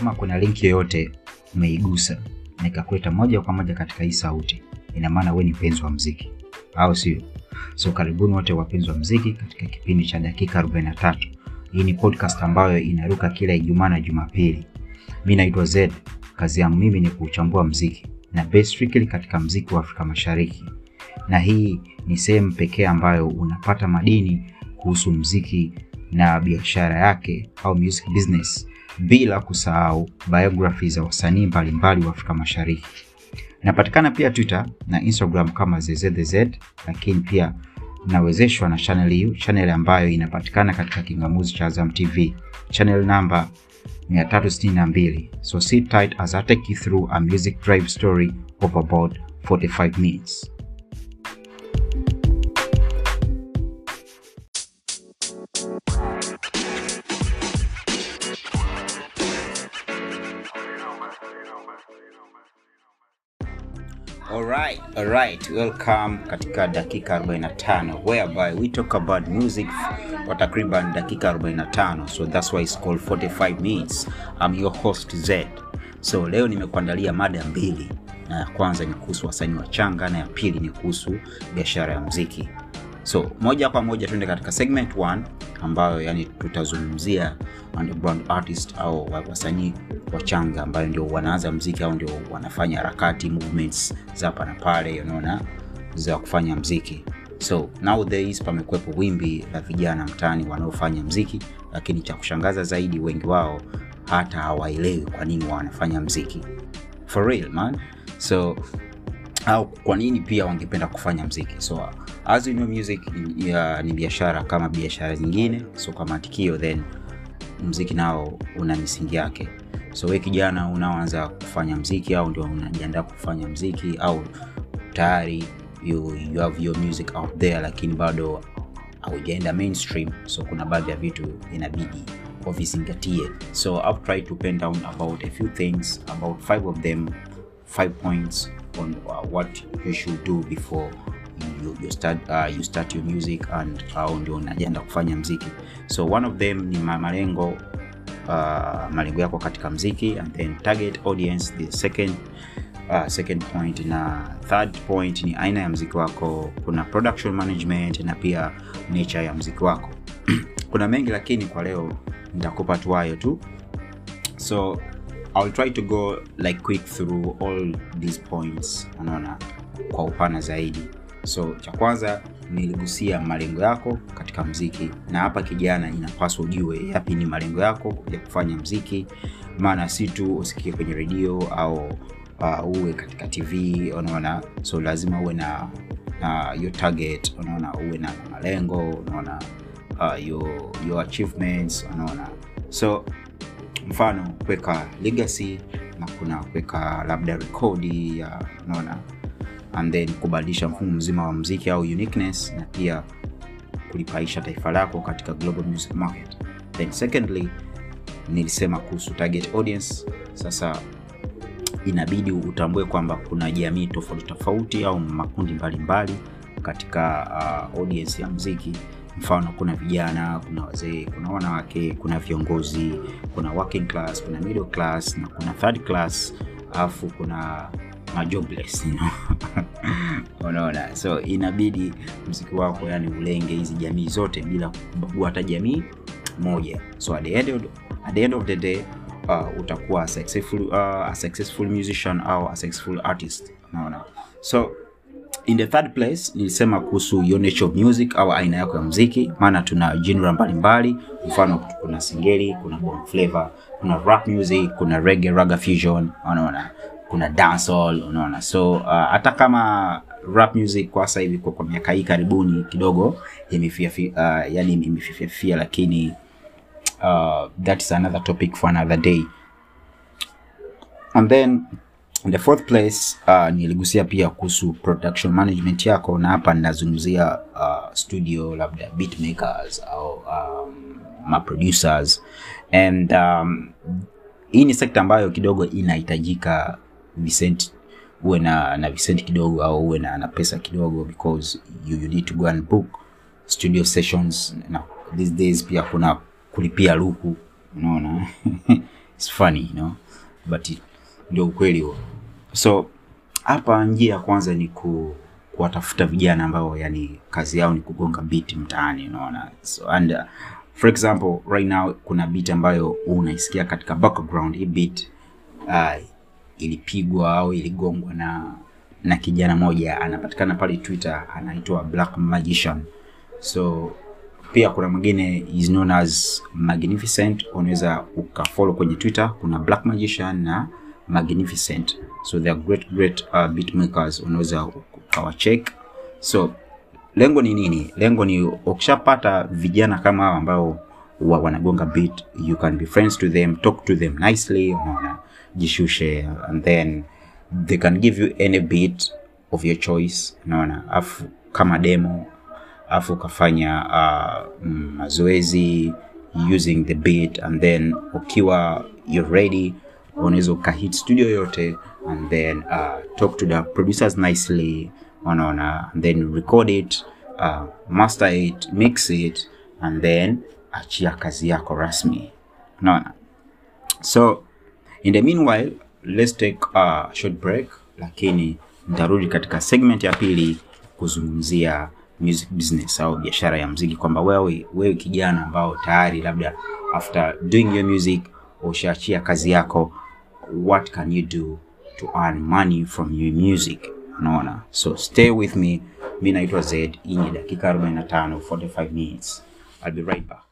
kama kuna linki yoyote umeigusa na moja kwa moja katika hii sauti, ina maana wewe ni mpenzi wa mziki, au sio? So karibuni wote wapenzi wa mziki katika kipindi cha dakika 43. Hii ni podcast ambayo inaruka kila Ijumaa na Jumapili. Mimi naitwa Zed. Kazi yangu mimi ni kuchambua mziki na strictly katika mziki wa Afrika Mashariki, na hii ni sehemu pekee ambayo unapata madini kuhusu mziki na biashara yake au music business, bila kusahau biography za wasanii mbalimbali wa Afrika Mashariki. Inapatikana pia Twitter na Instagram kama ZZZ, lakini pia nawezeshwa na channel hiyo, channel ambayo inapatikana katika kingamuzi cha Azam TV, channel namba 362. So sit tight as I take you through a music drive story of about 45 minutes. Alright, alright. Welcome katika dakika 45 whereby we talk about music kwa takriban dakika 45 so that's why it's called 45 minutes. I'm your host Z. So leo nimekuandalia mada mbili, na ya kwanza ni kuhusu wasanii wachanga na ya pili ni kuhusu biashara ya mziki. So moja kwa moja tuende katika segment 1 ambayo yani tutazungumzia underground artist au wasanii wachanga ambayo ndio wanaanza mziki au ndio wanafanya harakati movements za hapa na pale, unaona, za kufanya mziki. So nowadays pamekuwepo wimbi la vijana mtaani wanaofanya mziki, lakini cha kushangaza zaidi, wengi wao hata hawaelewi kwa nini wanafanya mziki for real man. So au kwa nini pia wangependa kufanya mziki. So as you know, music ya, ni biashara kama biashara nyingine. So kwa matikio then mziki nao una misingi yake. So we kijana unaoanza kufanya mziki au ndio unajiandaa kufanya mziki au tayari you, you have your music out there, lakini bado haujaenda mainstream, so kuna baadhi ya vitu inabidi wavizingatie. So I've tried to pen down about a few things, about five of them, five points on uh, what you should do before you, you start uh, you start your music and au ndio unajiandaa kufanya mziki. So one of them ni malengo uh, malengo yako katika mziki and then target audience the second uh, second point na third point ni aina ya mziki wako, kuna production management na pia nature ya mziki wako. Kuna mengi lakini kwa leo nitakupa tu tu. So I'll try to go like quick through all these points unaona kwa upana zaidi. So cha kwanza niligusia malengo yako katika mziki na hapa kijana inapaswa ujue yapi ni malengo yako ya kufanya mziki maana si tu usikie kwenye redio au uh, uwe katika tv unaona. So lazima uwe na uh, your target unaona uwe na malengo unaona uh, your, your achievements unaona. So mfano kuweka legacy na kuna kuweka labda rekodi ya unaona and then kubadilisha mfumo mzima wa mziki au uniqueness na pia kulipaisha taifa lako katika global music market. Then secondly nilisema kuhusu target audience. Sasa inabidi utambue kwamba kuna jamii tofauti tofauti au makundi mbalimbali mbali katika uh, audience ya mziki mfano kuna vijana kuna wazee kuna wanawake kuna viongozi kuna working class kuna middle class na kuna third class alafu kuna majobless unaona? So inabidi mziki wako yani ulenge hizi jamii zote bila kubagua hata jamii moja. So at the end of, at the, end of the day uh, utakuwa a successful, uh, a successful musician au a successful artist. Unaona? So in the third place nilisema kuhusu your nature of music au aina yako ya mziki maana tuna genre mbalimbali. Mfano kuna singeli kuna bongo flavor kuna rap music kuna reggae raga fusion unaona kuna dancehall unaona. So uh, hata kama rap music kwa sasa hivi kwa, miaka hii karibuni kidogo imefia uh, yani imefifia lakini uh, that is another topic for another day. And then the fourth place uh, niligusia pia kuhusu production management yako na hapa ninazungumzia uh, studio labda beatmakers au um, maproducers. And um, hii ni sekta ambayo kidogo inahitajika Vicent uwe na na Vicent kidogo au uwe na, na pesa kidogo because you, you need to go and book studio sessions. Na these days pia kuna kulipia luku unaona? It's funny you know? But ndio ukweli huo so hapa njia ya kwanza ni ku kuwatafuta vijana ambao yani kazi yao ni kugonga biti mtaani unaona? So and uh, for example right now kuna beat ambayo unaisikia katika background hii beat uh, ilipigwa au iligongwa na na kijana moja anapatikana pale twitter anaitwa black magician. So pia kuna mwingine is known as magnificent unaweza ukafollow kwenye twitter kuna black magician na magnificent so they are great great uh, beatmakers unaweza ukawacheck so lengo ni nini? Lengo ni ukishapata vijana kama hao ambao wa, wanagonga beat you can be friends to them talk to them nicely unaona jishushe and then they can give you any beat of your choice unaona. Afu kama demo afu ukafanya uh, mm, mazoezi using the beat and then ukiwa you're ready unaweza ukahit studio yote and then uh, talk to the producers nicely unaona then record it uh, master it mix it and then achia kazi yako rasmi. Unaona? So in the meanwhile let's take a short break lakini nitarudi katika segment ya pili kuzungumzia music business au biashara ya mziki kwamba wewe wewe kijana ambao tayari labda after doing your music ushaachia kazi yako what can you do to earn money from your music? Unaona? So stay with me. Mi naitwa zed. Hii ni dakika 45 45 minutes. I'll be right back